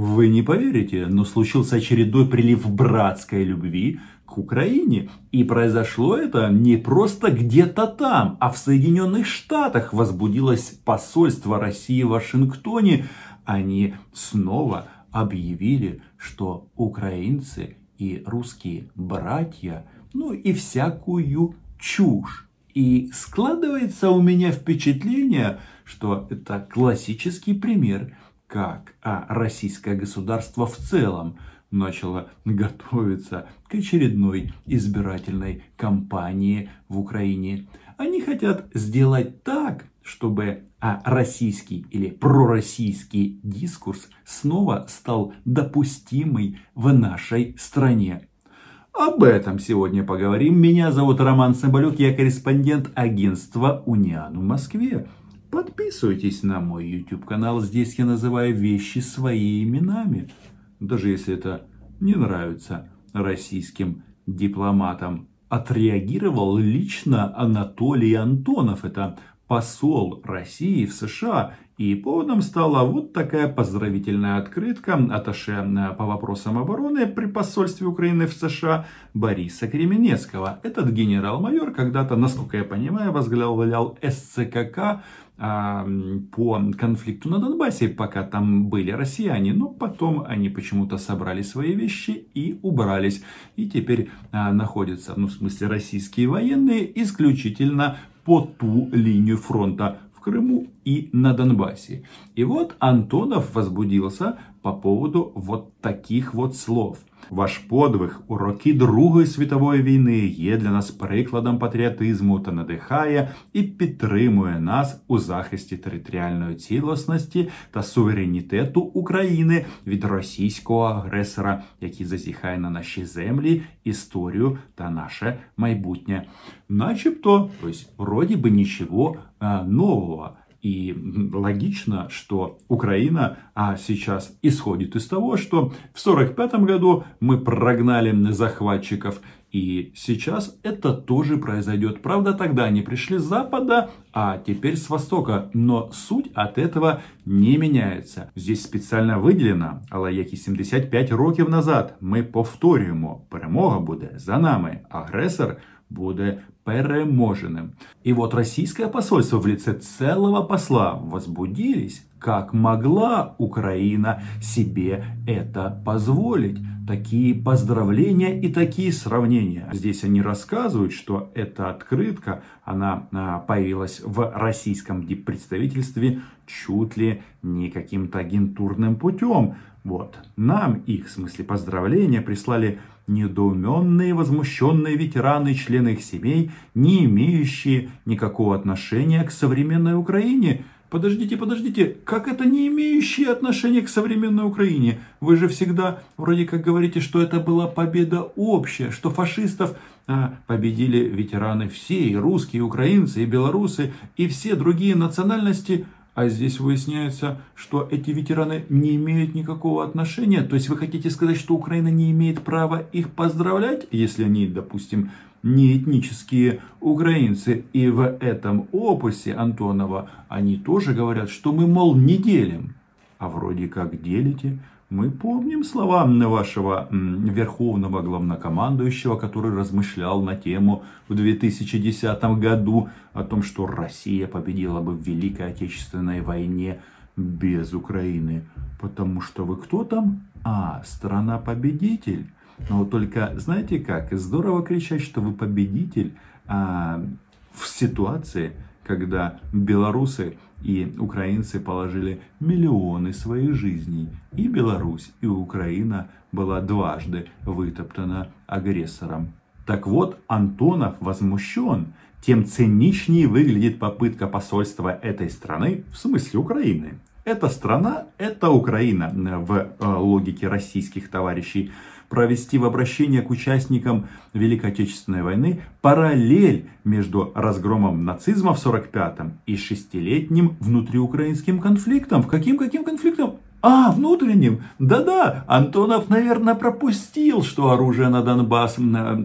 Вы не поверите, но случился очередной прилив братской любви к Украине. И произошло это не просто где-то там, а в Соединенных Штатах возбудилось посольство России в Вашингтоне. Они снова объявили, что украинцы и русские братья, ну и всякую чушь. И складывается у меня впечатление, что это классический пример – как а российское государство в целом начало готовиться к очередной избирательной кампании в Украине. Они хотят сделать так, чтобы а российский или пророссийский дискурс снова стал допустимый в нашей стране. Об этом сегодня поговорим. Меня зовут Роман Соболюк, я корреспондент агентства «Униан» в Москве. Подписывайтесь на мой YouTube канал, здесь я называю вещи своими именами. Даже если это не нравится российским дипломатам. Отреагировал лично Анатолий Антонов, это посол России в США. И поводом стала вот такая поздравительная открытка аташе э, по вопросам обороны при посольстве Украины в США Бориса Кременецкого. Этот генерал-майор когда-то, насколько я понимаю, возглавлял СЦКК по конфликту на Донбассе, пока там были россияне. Но потом они почему-то собрали свои вещи и убрались. И теперь а, находятся, ну в смысле российские военные, исключительно по ту линию фронта в Крыму и на Донбассе. И вот Антонов возбудился по поводу вот таких вот слов. Ваш подвиг у роки Другої світової війни є для нас прикладом патріотизму та надихає і підтримує нас у захисті територіальної цілісності та суверенітету України від російського агресора, який зазіхає на наші землі, історію та наше майбутнє. Начебто, ось вроді би нічого а, нового. И логично, что Украина а сейчас исходит из того, что в 1945 году мы прогнали захватчиков. И сейчас это тоже произойдет. Правда, тогда они пришли с запада, а теперь с востока. Но суть от этого не меняется. Здесь специально выделено, але як і 75 років назад ми повторюємо, перемога буде за нами. Агресор буде переможенным. И вот российское посольство в лице целого посла возбудились, как могла Украина себе это позволить. Такие поздравления и такие сравнения. Здесь они рассказывают, что эта открытка, она а, появилась в российском представительстве чуть ли не каким-то агентурным путем. Вот. Нам их, в смысле поздравления, прислали недоуменные, возмущенные ветераны члены их семей, не имеющие никакого отношения к современной Украине. Подождите, подождите, как это не имеющие отношения к современной Украине? Вы же всегда вроде как говорите, что это была победа общая, что фашистов а, победили ветераны все, и русские, и украинцы, и белорусы, и все другие национальности – а здесь выясняется, что эти ветераны не имеют никакого отношения. То есть вы хотите сказать, что Украина не имеет права их поздравлять, если они, допустим, не этнические украинцы. И в этом опусе Антонова они тоже говорят, что мы, мол, не делим. А вроде как делите. Мы помним слова вашего верховного главнокомандующего, который размышлял на тему в 2010 году о том, что Россия победила бы в Великой Отечественной войне без Украины. Потому что вы кто там? А, страна-победитель. Но только знаете как? Здорово кричать, что вы победитель а, в ситуации, когда белорусы и украинцы положили миллионы своих жизней. И Беларусь, и Украина была дважды вытоптана агрессором. Так вот, Антонов возмущен. Тем циничнее выглядит попытка посольства этой страны, в смысле Украины. Эта страна, это Украина в э, логике российских товарищей провести в обращение к участникам Великой Отечественной войны параллель между разгромом нацизма в 45-м и шестилетним внутриукраинским конфликтом. Каким-каким конфликтом? А, внутренним? Да-да, Антонов, наверное, пропустил, что оружие на Донбасс,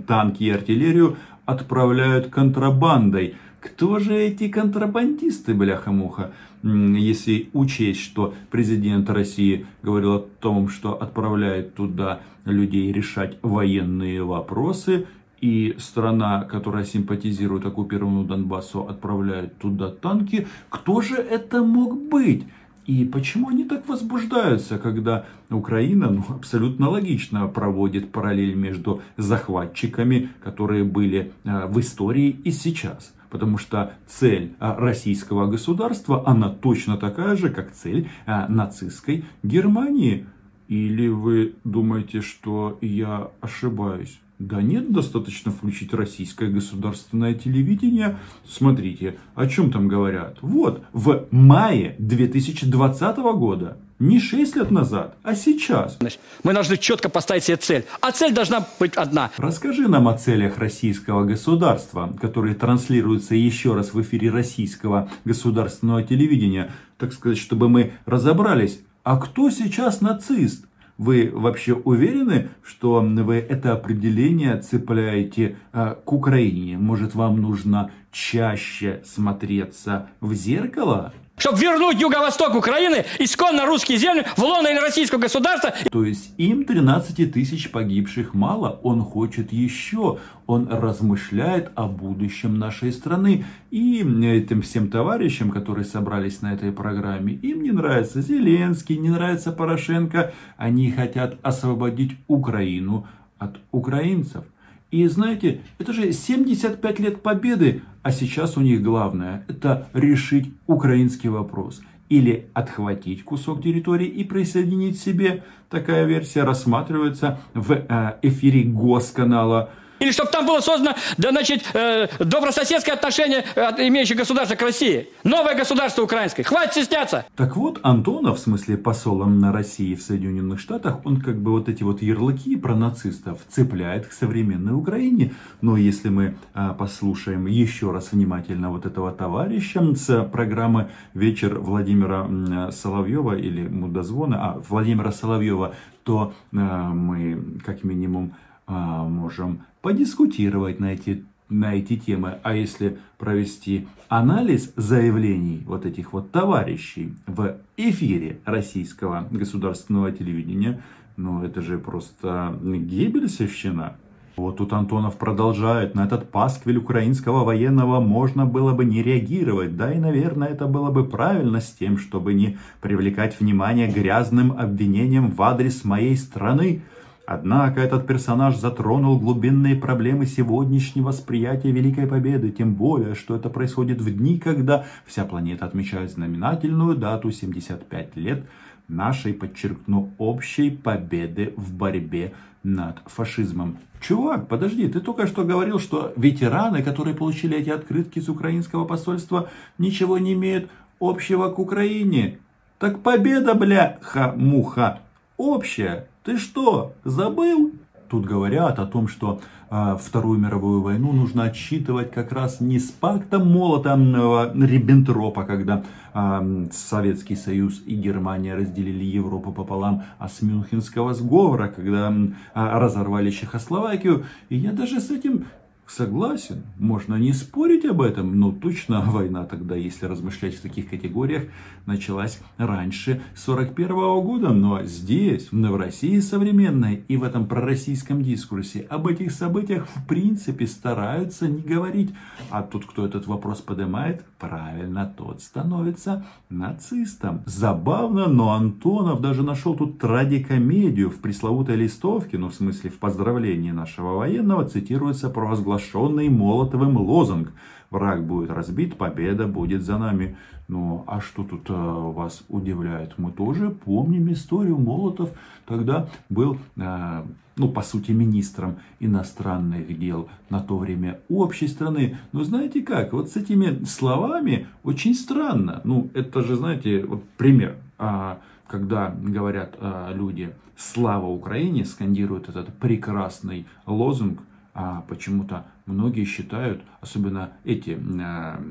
танки и артиллерию отправляют контрабандой Кто же эти контрабандисты, бляха-муха? Если учесть, что президент России говорил о том, что отправляет туда людей решать военные вопросы, и страна, которая симпатизирует оккупированному Донбассу, отправляет туда танки, кто же это мог быть? И почему они так возбуждаются, когда Украина ну, абсолютно логично проводит параллель между захватчиками, которые были э, в истории и сейчас? Потому что цель э, российского государства, она точно такая же, как цель э, нацистской Германии. Или вы думаете, что я ошибаюсь? Да нет, достаточно включить российское государственное телевидение. Смотрите, о чем там говорят. Вот, в мае 2020 года, не 6 лет назад, а сейчас. Мы должны четко поставить себе цель. А цель должна быть одна. Расскажи нам о целях российского государства, которые транслируются еще раз в эфире российского государственного телевидения. Так сказать, чтобы мы разобрались, а кто сейчас нацист? Вы вообще уверены, что вы это определение цепляете э, к Украине? Может, вам нужно чаще смотреться в зеркало? Чтобы вернуть юго-восток Украины, исконно русские земли, в лоно российского государства. То есть им 13 тысяч погибших мало, он хочет еще. Он размышляет о будущем нашей страны. И этим всем товарищам, которые собрались на этой программе, им не нравится Зеленский, не нравится Порошенко. Они хотят освободить Украину от украинцев. И знаете, это же 75 лет победы, а сейчас у них главное – это решить украинский вопрос. Или отхватить кусок территории и присоединить себе. Такая версия рассматривается в э, эфире Госканала или чтобы там было создано, да, значит, э, добрососедское отношение э, от имеющих государства к России. Новое государство украинское. Хватит стесняться. Так вот, Антонов, в смысле посолом на России в Соединенных Штатах, он как бы вот эти вот ярлыки про нацистов цепляет к современной Украине. Но если мы э, послушаем еще раз внимательно вот этого товарища с программы «Вечер Владимира Соловьева» или «Мудозвона», а, Владимира Соловьева, то э, мы как минимум а, можем подискутировать на эти, на эти темы. А если провести анализ заявлений вот этих вот товарищей в эфире российского государственного телевидения, ну это же просто гибельсовщина. Вот тут Антонов продолжает, на этот пасквиль украинского военного можно было бы не реагировать, да и, наверное, это было бы правильно с тем, чтобы не привлекать внимание грязным обвинениям в адрес моей страны. Однако этот персонаж затронул глубинные проблемы сегодняшнего восприятия Великой Победы, тем более, что это происходит в дни, когда вся планета отмечает знаменательную дату 75 лет нашей, подчеркну, общей победы в борьбе над фашизмом. Чувак, подожди, ты только что говорил, что ветераны, которые получили эти открытки из украинского посольства, ничего не имеют общего к Украине. Так победа, бля-ха-муха, общая. Ты что, забыл? Тут говорят о том, что э, Вторую мировую войну нужно отсчитывать как раз не с пактом Молотова Риббентропа, когда э, Советский Союз и Германия разделили Европу пополам, а с Мюнхенского сговора, когда э, разорвали Чехословакию. И я даже с этим Согласен, можно не спорить об этом, но точно война тогда, если размышлять в таких категориях, началась раньше 41 -го года. Но здесь, в России современной и в этом пророссийском дискурсе об этих событиях в принципе стараются не говорить. А тот, кто этот вопрос поднимает, правильно, тот становится нацистом. Забавно, но Антонов даже нашел тут трагикомедию в пресловутой листовке, ну в смысле в поздравлении нашего военного, цитируется провозглашение провозглашенный Молотовым лозунг «Враг будет разбит, победа будет за нами». Ну, а что тут а, вас удивляет? Мы тоже помним историю. Молотов тогда был, а, ну, по сути, министром иностранных дел на то время общей страны. Но знаете как, вот с этими словами очень странно. Ну, это же, знаете, вот пример. А, когда говорят а, люди «Слава Украине», скандируют этот прекрасный лозунг – почему-то многие считают, особенно эти, а,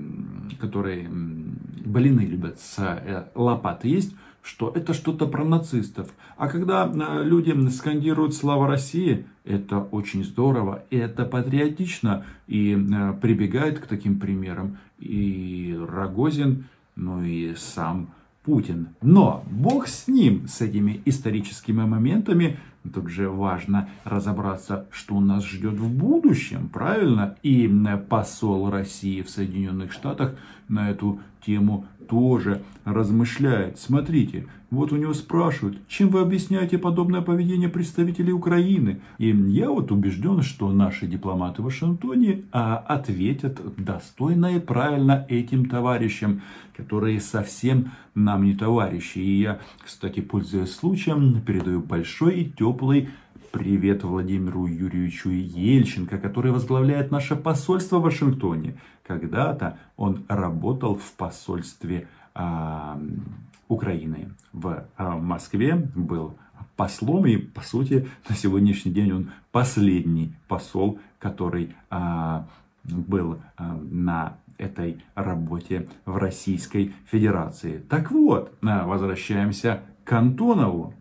которые блины любят с э, лопаты есть, что это что-то про нацистов. А когда э, люди скандируют «Слава России», это очень здорово, и это патриотично, и э, прибегает к таким примерам и Рогозин, ну и сам Путин. Но Бог с ним, с этими историческими моментами, Тут же важно разобраться, что нас ждет в будущем, правильно? И посол России в Соединенных Штатах на эту тему тоже размышляет. Смотрите, вот у него спрашивают, чем вы объясняете подобное поведение представителей Украины? И я вот убежден, что наши дипломаты в Вашингтоне а, ответят достойно и правильно этим товарищам, которые совсем нам не товарищи. И я, кстати, пользуясь случаем, передаю большой и теплый Привет Владимиру Юрьевичу Ельченко, который возглавляет наше посольство в Вашингтоне. Когда-то он работал в посольстве а, Украины в а, Москве, был послом и, по сути, на сегодняшний день он последний посол, который а, был а, на этой работе в Российской Федерации. Так вот, возвращаемся к Антонову.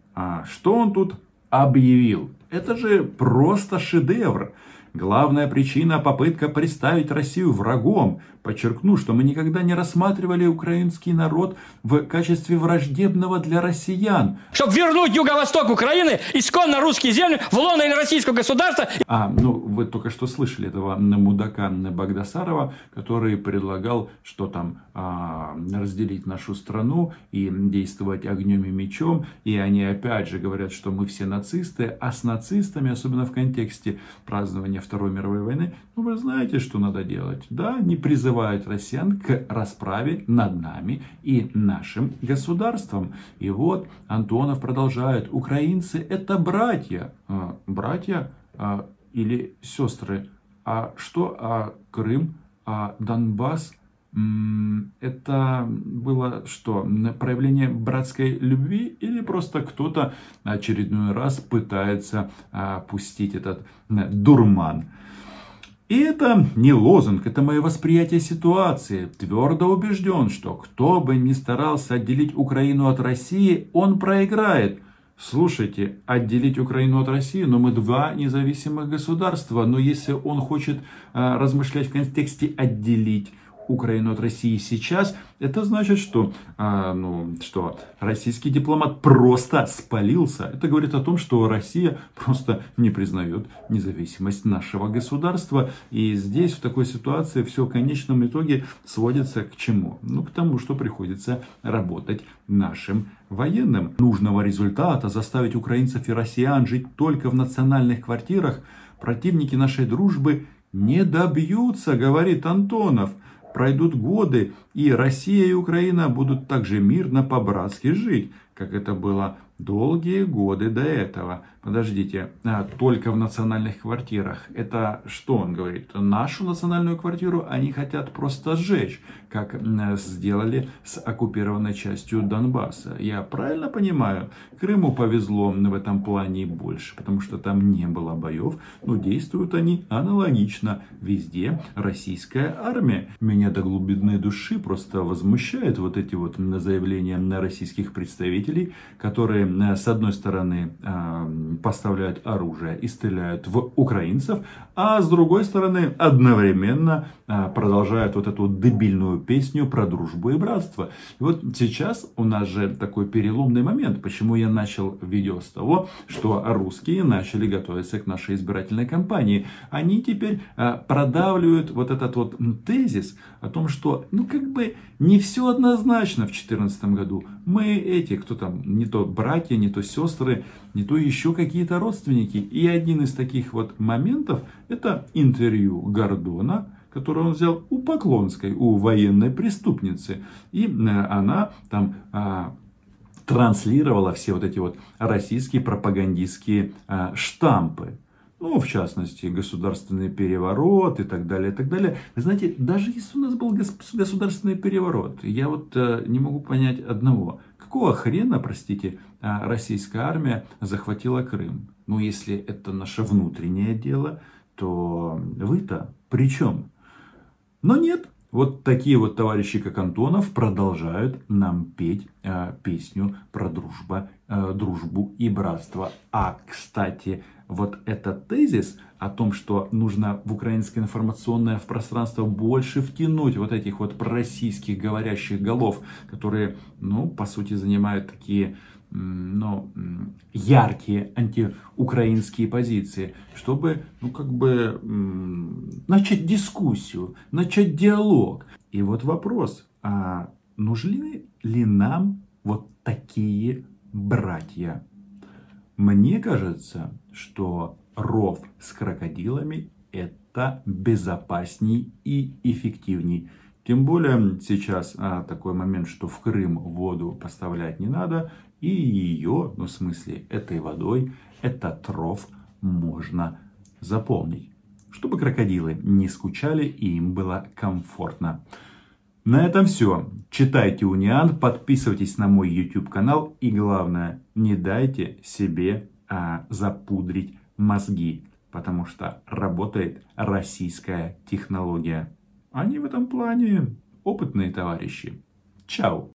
Что он тут объявил? Это же просто шедевр. Главная причина – попытка представить Россию врагом. Подчеркну, что мы никогда не рассматривали украинский народ в качестве враждебного для россиян. Чтобы вернуть юго-восток Украины, исконно русские земли, в лоно российского государства. А, ну, вы только что слышали этого мудака Багдасарова, который предлагал, что там, а, разделить нашу страну и действовать огнем и мечом. И они опять же говорят, что мы все нацисты, а с нацистами, особенно в контексте празднования Второй мировой войны, ну вы знаете, что надо делать. Да, не призывают россиян к расправе над нами и нашим государством. И вот Антонов продолжает. Украинцы это братья. А, братья а, или сестры. А что а Крым, а Донбасс – это было что? Проявление братской любви или просто кто-то очередной раз пытается пустить этот дурман? И это не лозунг, это мое восприятие ситуации. Твердо убежден, что кто бы ни старался отделить Украину от России, он проиграет. Слушайте, отделить Украину от России, но мы два независимых государства. Но если он хочет а, размышлять в контексте отделить Украину от России сейчас, это значит, что, а, ну, что российский дипломат просто спалился. Это говорит о том, что Россия просто не признает независимость нашего государства. И здесь, в такой ситуации, все в конечном итоге сводится к чему? Ну, к тому, что приходится работать нашим военным. Нужного результата заставить украинцев и россиян жить только в национальных квартирах противники нашей дружбы не добьются, говорит Антонов. Пройдут годы, и Россия и Украина будут также мирно по-братски жить, как это было долгие годы до этого. Подождите, а, только в национальных квартирах. Это что он говорит? Нашу национальную квартиру они хотят просто сжечь, как сделали с оккупированной частью Донбасса. Я правильно понимаю? Крыму повезло в этом плане больше, потому что там не было боев, но действуют они аналогично. Везде российская армия. Меня до глубины души просто возмущает вот эти вот заявления на российских представителей, которые с одной стороны а, поставляют оружие и стреляют в украинцев, а с другой стороны одновременно а, продолжают вот эту дебильную песню про дружбу и братство. И вот сейчас у нас же такой переломный момент. Почему я начал видео с того, что русские начали готовиться к нашей избирательной кампании. Они теперь продавливают вот этот вот тезис о том, что ну как бы не все однозначно в 2014 году. Мы эти, кто там, не то братья, не то сестры, не то еще какие-то родственники. И один из таких вот моментов это интервью Гордона, которое он взял у Поклонской, у военной преступницы. И э, она там а, транслировала все вот эти вот российские пропагандистские а, штампы. Ну, в частности, государственный переворот и так далее, и так далее. Вы знаете, даже если у нас был государственный переворот, я вот э, не могу понять одного. Какого хрена, простите, э, российская армия захватила Крым? Ну, если это наше внутреннее дело, то вы-то при чем? Но нет, Вот такие вот товарищи, как Антонов, продолжают нам петь э, песню про дружба, э, дружбу и братство. А, кстати, вот этот тезис о том, что нужно в украинское информационное пространство больше втянуть вот этих вот пророссийских говорящих голов, которые, ну, по сути, занимают такие ну, яркие антиукраинские позиции, чтобы, ну, как бы, начать дискуссию, начать диалог. И вот вопрос, а нужны ли нам вот такие братья? Мне кажется, что ров с крокодилами это безопасней и эффективней. Тем более сейчас а, такой момент, что в Крым воду поставлять не надо, и ее, ну в смысле этой водой, этот ров можно заполнить, чтобы крокодилы не скучали и им было комфортно. На этом все. Читайте Униан, подписывайтесь на мой YouTube канал и главное, не дайте себе а, запудрить мозги, потому что работает российская технология. Они в этом плане опытные товарищи. Чао!